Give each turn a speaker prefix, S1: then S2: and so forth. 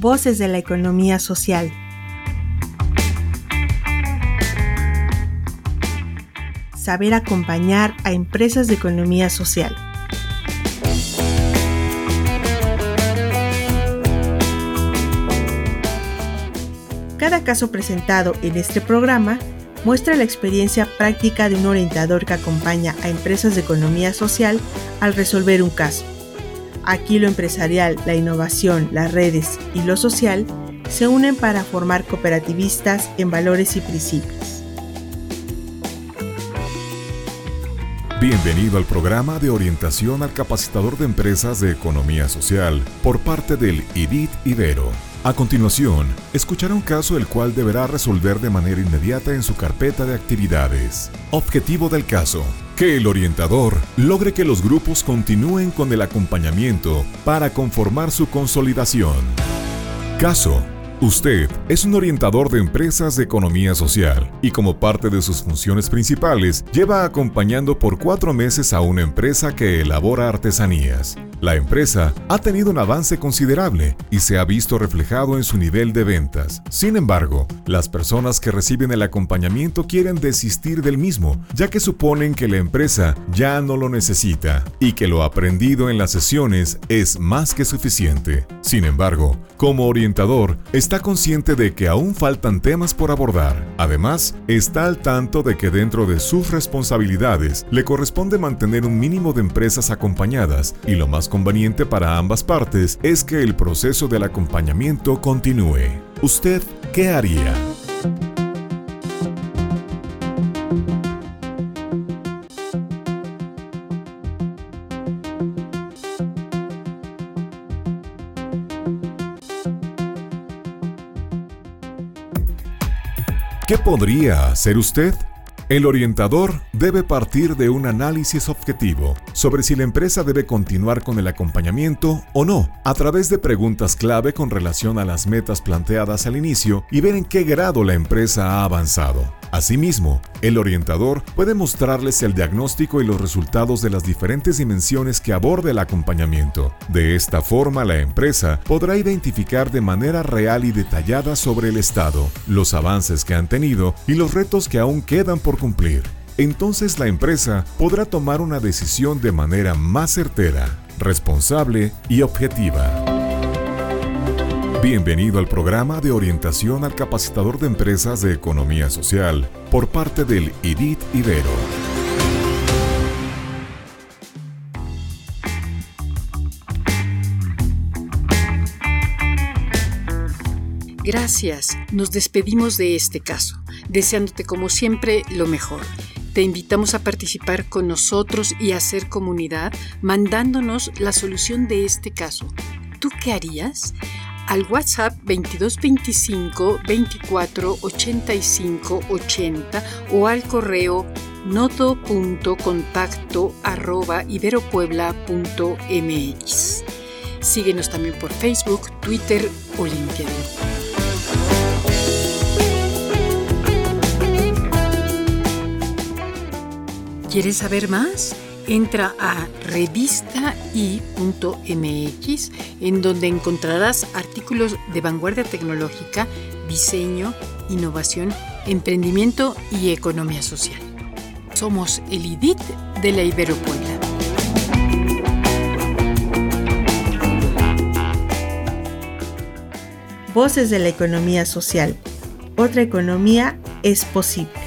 S1: Voces de la Economía Social. Saber acompañar a empresas de economía social. Cada caso presentado en este programa muestra la experiencia práctica de un orientador que acompaña a empresas de economía social al resolver un caso. Aquí lo empresarial, la innovación, las redes y lo social se unen para formar cooperativistas en valores y principios.
S2: Bienvenido al programa de orientación al capacitador de empresas de economía social por parte del IDIT Ibero. A continuación, escuchará un caso el cual deberá resolver de manera inmediata en su carpeta de actividades. Objetivo del caso. Que el orientador logre que los grupos continúen con el acompañamiento para conformar su consolidación. Caso. Usted es un orientador de empresas de economía social y como parte de sus funciones principales lleva acompañando por cuatro meses a una empresa que elabora artesanías. La empresa ha tenido un avance considerable y se ha visto reflejado en su nivel de ventas. Sin embargo, las personas que reciben el acompañamiento quieren desistir del mismo, ya que suponen que la empresa ya no lo necesita y que lo aprendido en las sesiones es más que suficiente. Sin embargo, como orientador, está consciente de que aún faltan temas por abordar. Además, está al tanto de que dentro de sus responsabilidades le corresponde mantener un mínimo de empresas acompañadas y lo más conveniente para ambas partes es que el proceso del acompañamiento continúe. ¿Usted qué haría? ¿Qué podría hacer usted? El orientador debe partir de un análisis objetivo sobre si la empresa debe continuar con el acompañamiento o no, a través de preguntas clave con relación a las metas planteadas al inicio y ver en qué grado la empresa ha avanzado. Asimismo, el orientador puede mostrarles el diagnóstico y los resultados de las diferentes dimensiones que aborda el acompañamiento. De esta forma, la empresa podrá identificar de manera real y detallada sobre el estado, los avances que han tenido y los retos que aún quedan por cumplir. Entonces la empresa podrá tomar una decisión de manera más certera, responsable y objetiva. Bienvenido al programa de orientación al capacitador de empresas de economía social por parte del IDIT Ibero.
S3: Gracias, nos despedimos de este caso, deseándote como siempre lo mejor. Te invitamos a participar con nosotros y a hacer comunidad mandándonos la solución de este caso. ¿Tú qué harías? Al WhatsApp 2225 24 85 80 o al correo noto.contacto arroba iberopuebla.mx. Síguenos también por Facebook, Twitter o LinkedIn. ¿Quieres saber más? Entra a revistai.mx en donde encontrarás artículos de vanguardia tecnológica, diseño, innovación, emprendimiento y economía social. Somos el IDIT de la Ibero Puebla.
S1: Voces de la economía social. Otra economía es posible.